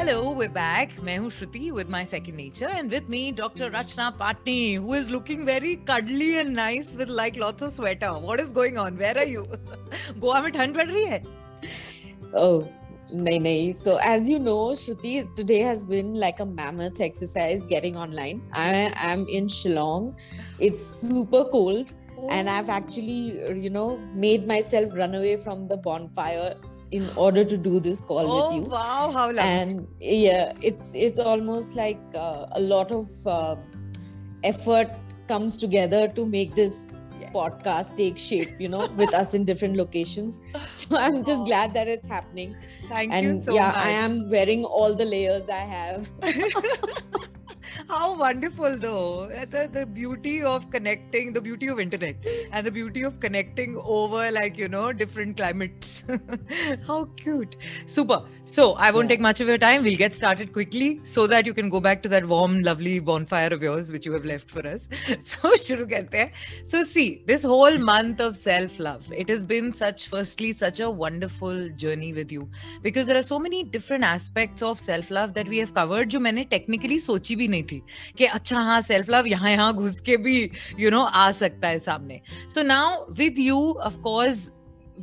Hello, we're back. मैं हूँ Shruti with my second nature and with me Dr. Rachna Patni who is looking very cuddly and nice with like lots of sweater. What is going on? Where are you? Goa में ठंड पड़ रही है? Oh, nahi nahi. So as you know, Shruti, today has been like a mammoth exercise getting online. I am in Shillong. It's super cold. And I've actually, you know, made myself run away from the bonfire in order to do this call oh, with you. wow, how lovely. And yeah, it's it's almost like uh, a lot of uh, effort comes together to make this Yeah. podcast take shape. You know, with us in different locations. So I'm just Aw. glad that it's happening. Thank and you so much. yeah, much. I am wearing all the layers I have. how wonderful though. The, the beauty of connecting the beauty of internet and the beauty of connecting over like you know different climates. How cute. Super. So i won't yeah. take much of your time. We'll get started quickly so that you can go back to that warm lovely bonfire of yours which you have left for us. So shuru karte there? so see this whole month of self love it has been such firstly such a wonderful journey with you because there are so many different aspects of self love that we have covered jo maine technically sochi bhi nahi नहीं थी कि अच्छा हाँ self love यहाँ यहाँ घुस के भी यू you नो know आ सकता है सामने now with you of course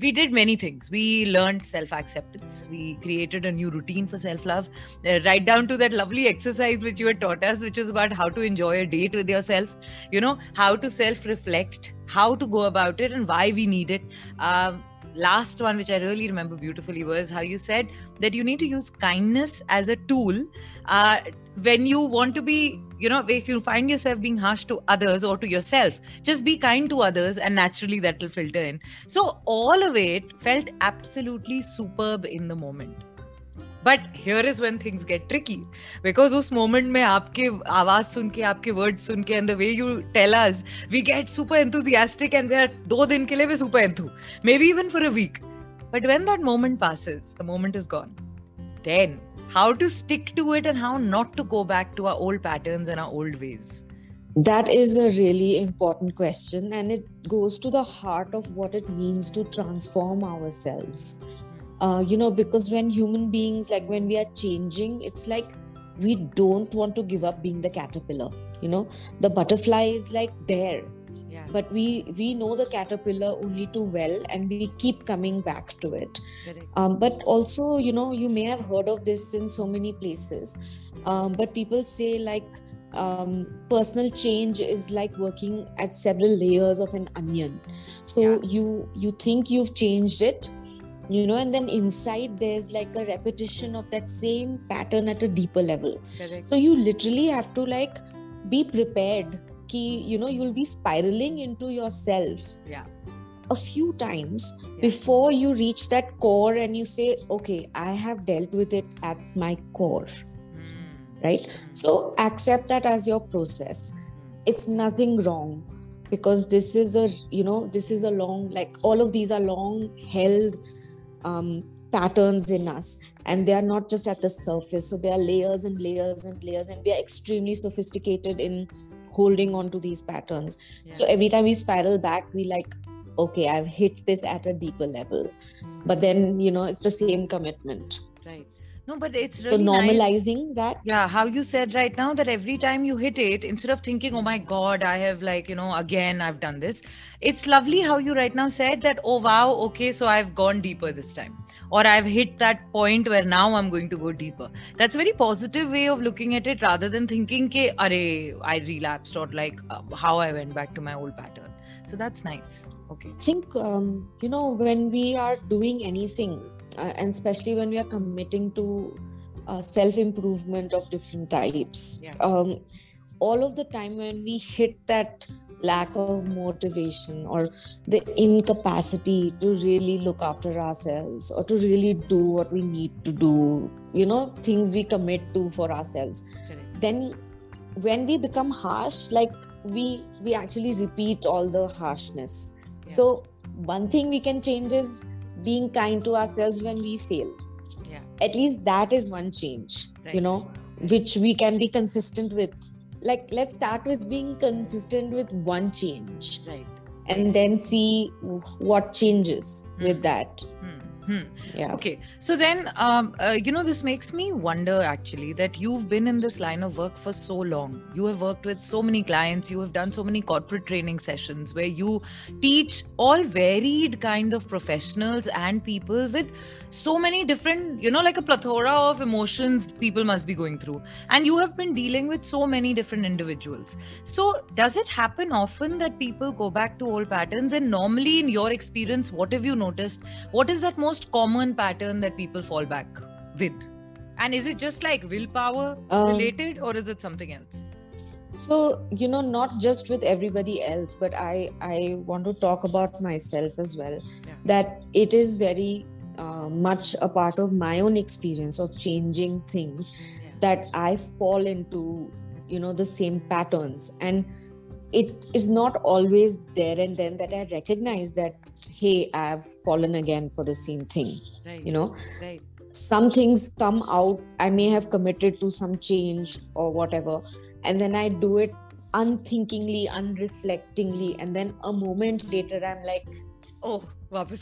we did many things we learned self acceptance we created a new routine for self love uh, right down to that lovely exercise which you had taught us which is about how to enjoy a date with yourself you know how to self reflect how to go about it and why we need it um, last one which i really remember beautifully was how you said that you need to use kindness as a tool uh, when you want to be you know if you find yourself being harsh to others or to yourself just be kind to others and naturally that will filter in. So all of it felt absolutely superb in the moment but here is when things get tricky because उस moment में आपके आवाज सुन के आपके words सुन के and the way you tell us we get super enthusiastic and we are दो दिन के लिए भी super enthu maybe even for a week but when that moment passes the moment is gone then how to stick to it and how not to go back to our old patterns and our old ways That is a really important question, and it goes to the heart of what it means to transform ourselves. Uh, you know, because when human beings, like when we are changing, it's like we don't want to give up being the caterpillar. You know, the butterfly is like there, yeah but we we know the caterpillar only too well, and we keep coming back to it. Um, but also, you know, you may have heard of this in so many places. Um, but people say like um, personal change is like working at several layers of an onion. So Yeah. you you think you've changed it, you know, and then inside there's like a repetition of that same pattern at a deeper level. correct So you literally have to like be prepared. Ki, you know, you'll be spiraling into yourself yeah a few times yeah. before you reach that core and you say okay i have dealt with it at my core Hmm. right Hmm. so accept that as your process Hmm. it's nothing wrong because this is a you know this is a long like all of these are long held um, patterns in us. And they are not just at the surface. So there are layers and layers and layers and we are extremely sophisticated in holding on to these patterns. So every time we spiral back we like okay i've hit this at a deeper level. But then you know it's the same commitment. Right no but it's so really nice. normalizing that? Yeah how you said right now that every time you hit it instead of thinking oh my god i have like you know again i've done this it's lovely how you right now said that oh wow okay so i've gone deeper this time or i've hit that point where now i'm going to go deeper. That's a very positive way of looking at it rather than thinking ke are i relapsed or like uh, how i went back to my old pattern. So that's nice. Okay. I think um, you know when we are doing anything, uh, and especially when we are committing to uh, self improvement of different types, Yeah. um, all of the time when we hit that lack of motivation or the incapacity to really look after ourselves or to really do what we need to do, you know, things we commit to for ourselves, correct then when we become harsh, like we we actually repeat all the harshness Yeah. so one thing we can change is being kind to ourselves when we fail yeah at least that is one change right. you know which we can be consistent with like let's start with being consistent with one change right and then see what changes with Mhm. that Hmm. Hmm. Yeah. Okay. So then, um, uh, you know, this makes me wonder actually that you've been in this line of work for so long. You have worked with so many clients. You have done so many corporate training sessions where you teach all varied kind of professionals and people with so many different, you know, like a plethora of emotions people must be going through. And you have been dealing with so many different individuals. So does it happen often that people go back to old patterns? And normally, in your experience, what have you noticed? What is that most common pattern that people fall back with? And is it just like willpower Um, related or is it something else? so you know not just with everybody else but i i want to talk about myself as well Yeah. that it is very uh, much a part of my own experience of changing things Yeah. that i fall into you know the same patterns and it is not always there and then that I recognize that, hey, I've fallen again for the same thing. Right. You know, right. some things come out, I may have committed to some change or whatever, and then I do it unthinkingly, unreflectingly, and then a moment later, I'm like, oh,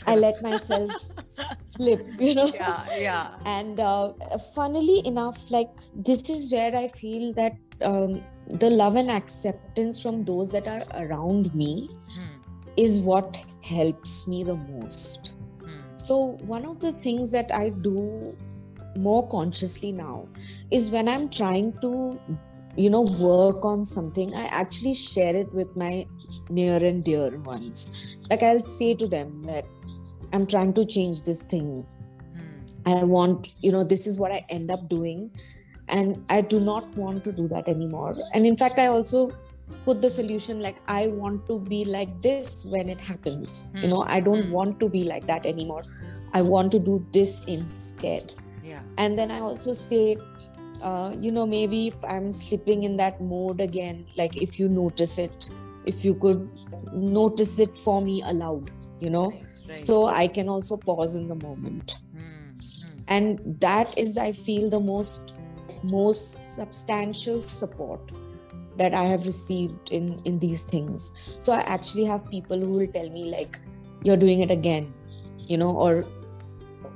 I let myself slip, you know. Yeah, yeah. And uh, funnily enough, like this is where I feel that um, the love and acceptance from those that are around me Hmm, is what helps me the most hmm, so, one of the things that I do more consciously now is when I'm trying to, you know, work on something, I actually share it with my near and dear ones. Like, I'll say to them that I'm trying to change this thing. hmm. I want, you know, this is what I end up doing. And I do not want to do that anymore. And in fact, I also put the solution like, I want to be like this when it happens. You Hmm. know, I don't Hmm. want to be like that anymore. I want to do this instead. Yeah. And then I also say, uh, you know, maybe if I'm slipping in that mode again, like if you notice it, if you could notice it for me aloud, you know, Right. so I can also pause in the moment hmm. and that is i feel the most most substantial support that i have received in in these things. So i actually have people who will tell me like you're doing it again you know or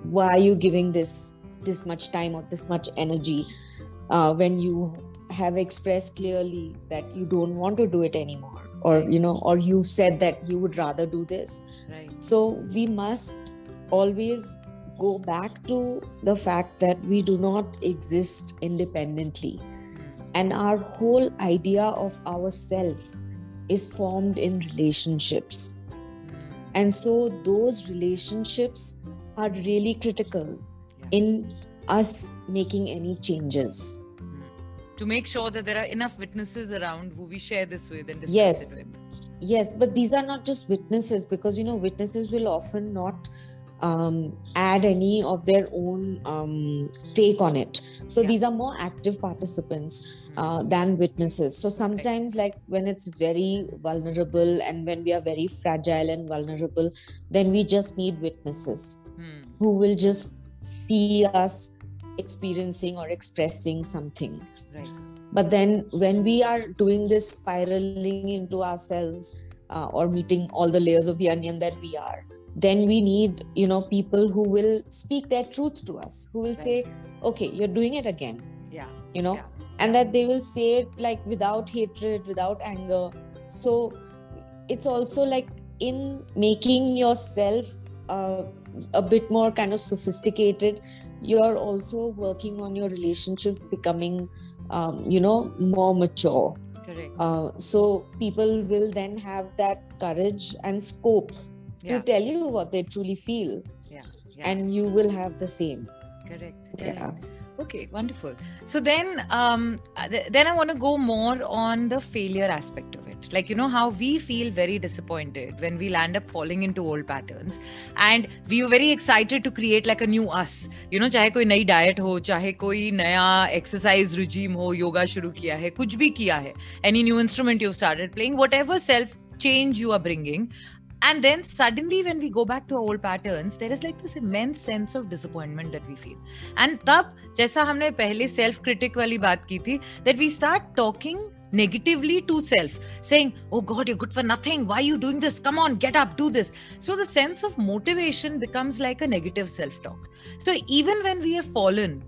why are you giving this this much time or this much energy uh, when you have expressed clearly that you don't want to do it anymore? Or you know or you said that you would rather do this. Right. so we must always go back to the fact that we do not exist independently. Hmm, And our whole idea of ourself is formed in relationships. hmm. And so those relationships are really critical in us making any changes. Hmm. To make sure that there are enough witnesses around who we share this with and discuss Yes. it with. Yes, but these are not just witnesses because you know witnesses will often not um, add any of their own um, take on it. So Yeah. these are more active participants uh, than witnesses. So sometimes, like when it's very vulnerable and when we are very fragile and vulnerable, then we just need witnesses Hmm. who will just see us experiencing or expressing something Right. but then when we are doing this spiraling into ourselves uh, or meeting all the layers of the onion that we are then we need you know people who will speak their truth to us who will say okay you're doing it again Yeah. you know Yeah. and that they will say it like without hatred without anger so it's also like in making yourself uh, a bit more kind of sophisticated you're also working on your relationships becoming um, you know more mature Correct. uh, so people will then have that courage and scope Yeah. to tell you what they truly feel Yeah. Yeah. and you will have the same correct. yeah correct. Okay, wonderful. So then, um, uh, th- then I want to go more on the failure aspect of it. Like you know how we feel very disappointed when we land up falling into old patterns, and we were very excited to create like a new us. You know, चाहे कोई नई diet हो, चाहे कोई नया exercise regime हो, yoga शुरू किया है, कुछ भी किया है, any new instrument you've started playing, whatever self change you are bringing, and then suddenly when we go back to our old patterns there is like this immense sense of disappointment that we feel and तब जैसा हमने पहले self critic वाली बात की थी that we start talking negatively to self, saying, Oh God, you're good for nothing. Why are you doing this? Come on, get up, do this. So the sense of motivation becomes like a negative self talk. So even when we have fallen,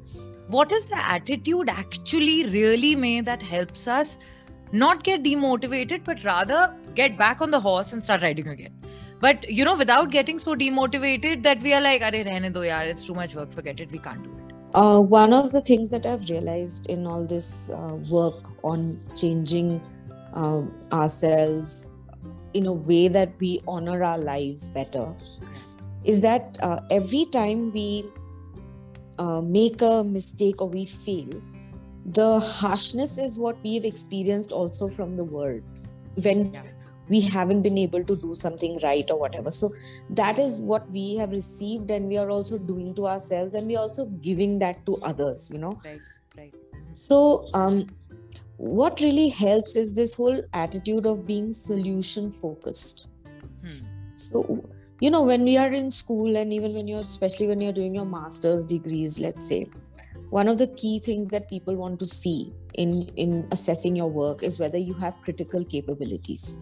what is the attitude actually really may that helps us not get demotivated, but rather get back on the horse and start riding again? But you know, without getting so demotivated that we are like, Are rehne do yaar, it's too much work, forget it, we can't do it. Uh, one of the things that I've realized in all this uh, work on changing uh, ourselves in a way that we honor our lives better is that uh, every time we uh, make a mistake or we fail, the harshness is what we've experienced also from the world. When we haven't been able to do something right or whatever. So that is what we have received and we are also doing to ourselves and we are also giving that to others you know. Right right. So um what really helps is this whole attitude of being solution focused. Hmm. so you know when we are in school and even when you're especially when you're doing your master's degrees let's say one of the key things that people want to see in in assessing your work is whether you have critical capabilities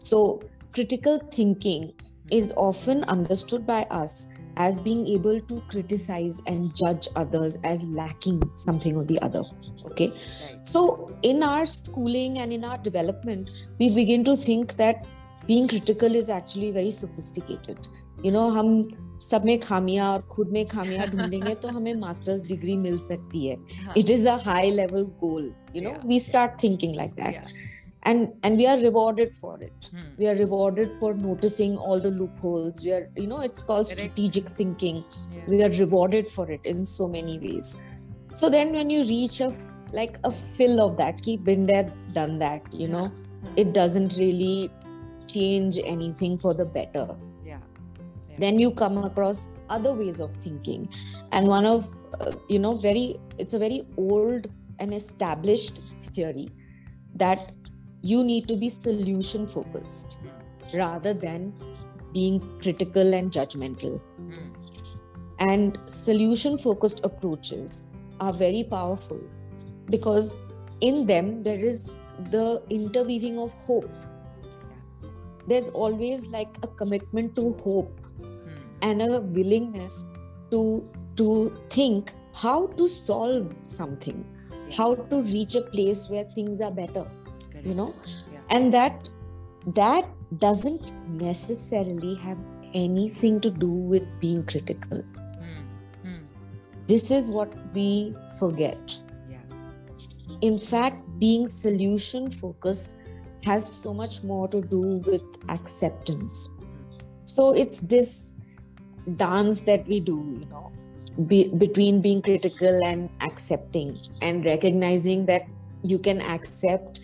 so, critical thinking is often understood by us as being able to criticize and judge others as lacking something or the other okay right. so in our schooling and in our development we begin to think that being critical is actually very sophisticated you know हम सब में खामियां और खुद में खामियां ढूंढेंगे तो हमें मास्टर्स डिग्री मिल सकती है it is a high level goal you know we start thinking like that and and we are rewarded for it hmm. we are rewarded for noticing all the loopholes we are you know it's called strategic thinking yeah. we are rewarded for it in so many ways so then when you reach a like a fill of that keep been there done that you know hmm. it doesn't really change anything for the better yeah. yeah. then you come across other ways of thinking and one of uh, you know very it's a very old and established theory that you need to be solution focused rather than being critical and judgmental. Mm. And solution focused approaches are very powerful because in them there is the interweaving of hope. There's always like a commitment to hope mm. and a willingness to to think how to solve something, how to reach a place where things are better you know yeah. and that that doesn't necessarily have anything to do with being critical mm. Mm. this is what we forget yeah. in fact being solution focused has so much more to do with acceptance so it's this dance that we do you know be, between being critical and accepting and recognizing that you can accept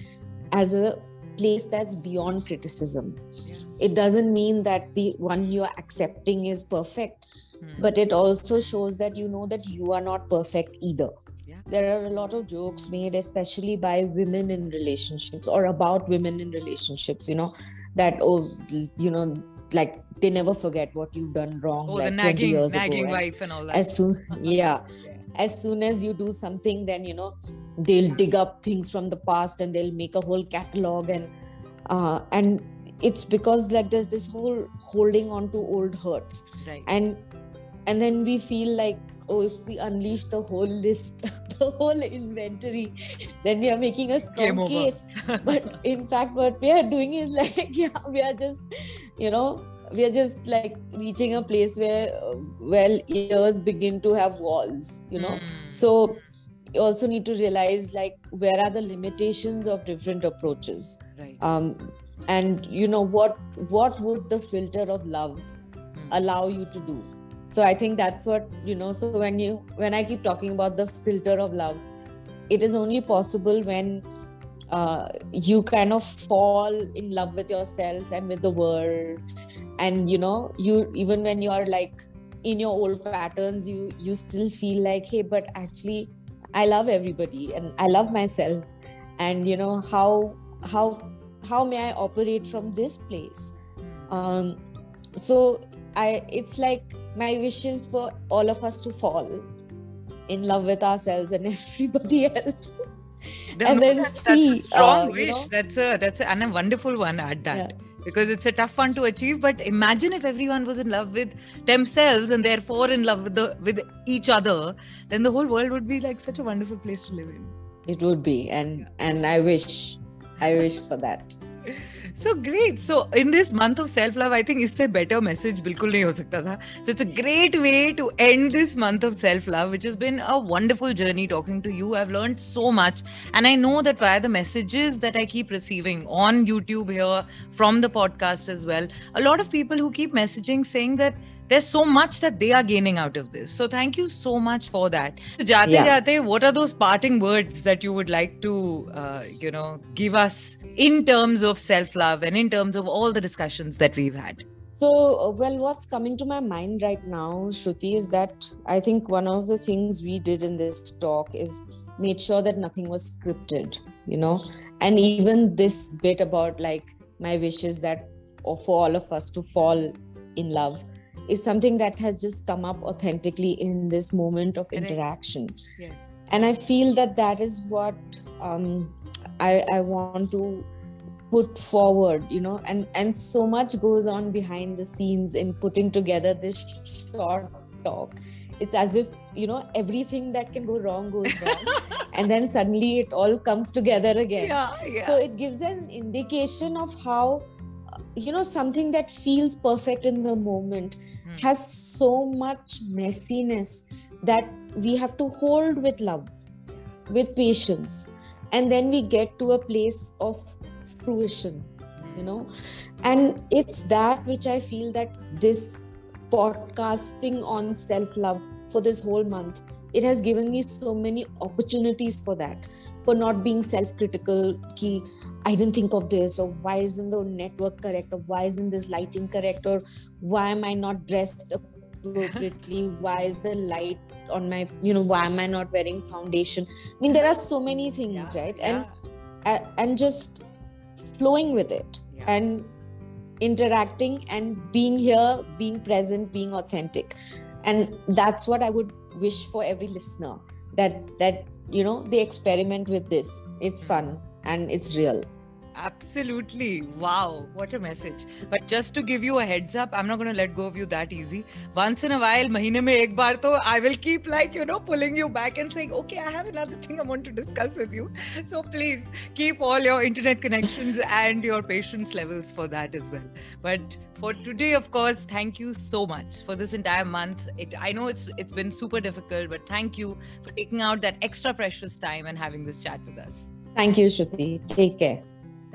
as a place that's beyond criticism. Yeah. It doesn't mean that the one you're accepting is perfect, hmm. but it also shows that you know that you are not perfect either. Yeah. There are a lot of jokes made, especially by women in relationships or about women in relationships, you know, that, oh, you know, like they never forget what you've done wrong oh, like the nagging, 20 years nagging ago. wife and all that. As soon, yeah. yeah as soon as you do something then you know they'll dig up things from the past and they'll make a whole catalog and uh, and it's because like there's this whole holding on to old hurts. Right. and and then we feel like oh if we unleash the whole list the whole inventory then we are making a strong case. But in fact what we are doing is like yeah we are just you know we are just like reaching a place where uh, well ears begin to have walls you know mm. so you also need to realize like where are the limitations of different approaches right um and you know what what would the filter of love mm. allow you to do so i think that's what you know so when you when i keep talking about the filter of love it is only possible when uh, you kind of fall in love with yourself and with the world and you know you even when you are like in your old patterns you you still feel like hey but actually i love everybody and i love myself and you know how how how may i operate from this place um so i it's like my wish is for all of us to fall in love with ourselves and everybody else and then that's, see, that's a strong uh, wish. you know, that's a that's a, and a wonderful one at that. Yeah. Because it's a tough one to achieve, but imagine if everyone was in love with themselves and therefore in love with the with each other, then the whole world would be like such a wonderful place to live in. it would be, and and I wish, I wish for that. so great. So in this month of self love i think is a better message bilkul nahi ho sakta tha so it's a great way to end this month of self love which has been a wonderful journey talking to you. I've learned so much. And i know that via the messages that i keep receiving on youtube here from the podcast as well a lot of people who keep messaging saying that there's so much that they are gaining out of this. So thank you so much for that. So jate yeah. jate, what are those parting words that you would like to, uh, you know, give us in terms of self love and in terms of all the discussions that we've had? So, uh, well, what's coming to my mind right now, Shruti, is that I think one of the things we did in this talk is made sure that nothing was scripted, you know, and even this bit about like my wishes that for all of us to fall in love is something that has just come up authentically in this moment of interaction Yes. and i feel that that is what um, I, I want to put forward you know and and so much goes on behind the scenes in putting together this short talk it's as if you know everything that can go wrong goes wrong and then suddenly it all comes together again Yeah, yeah. so it gives an indication of how you know something that feels perfect in the moment. Mm. has so much messiness that we have to hold with love with patience and then we get to a place of fruition you know? And it's that which i feel that this podcasting on self love for this whole month it has given me so many opportunities for that for not being self critical ki i didn't think of this or why isn't the network correct? or why isn't this lighting correct? or why am i not dressed appropriately? Why is the light on my you know why am i not wearing foundation? I mean there are so many things Yeah, right? and a- and just flowing with it yeah. and interacting and being here being present being authentic. And that's what i would wish for every listener that that you know they experiment with this. It's fun and it's real Absolutely. Wow. What a message. But just to give you a heads up, I'm not going to let go of you that easy. Once in a while, mahine mein ek baar to I will keep like, you know, pulling you back and saying, okay, I have another thing I want to discuss with you. So please keep all your internet connections and your patience levels for that as well. But for today, of course, thank you so much for this entire month. It, I know it's it's been super difficult, but thank you for taking out that extra precious time and having this chat with us. thank you shruti take care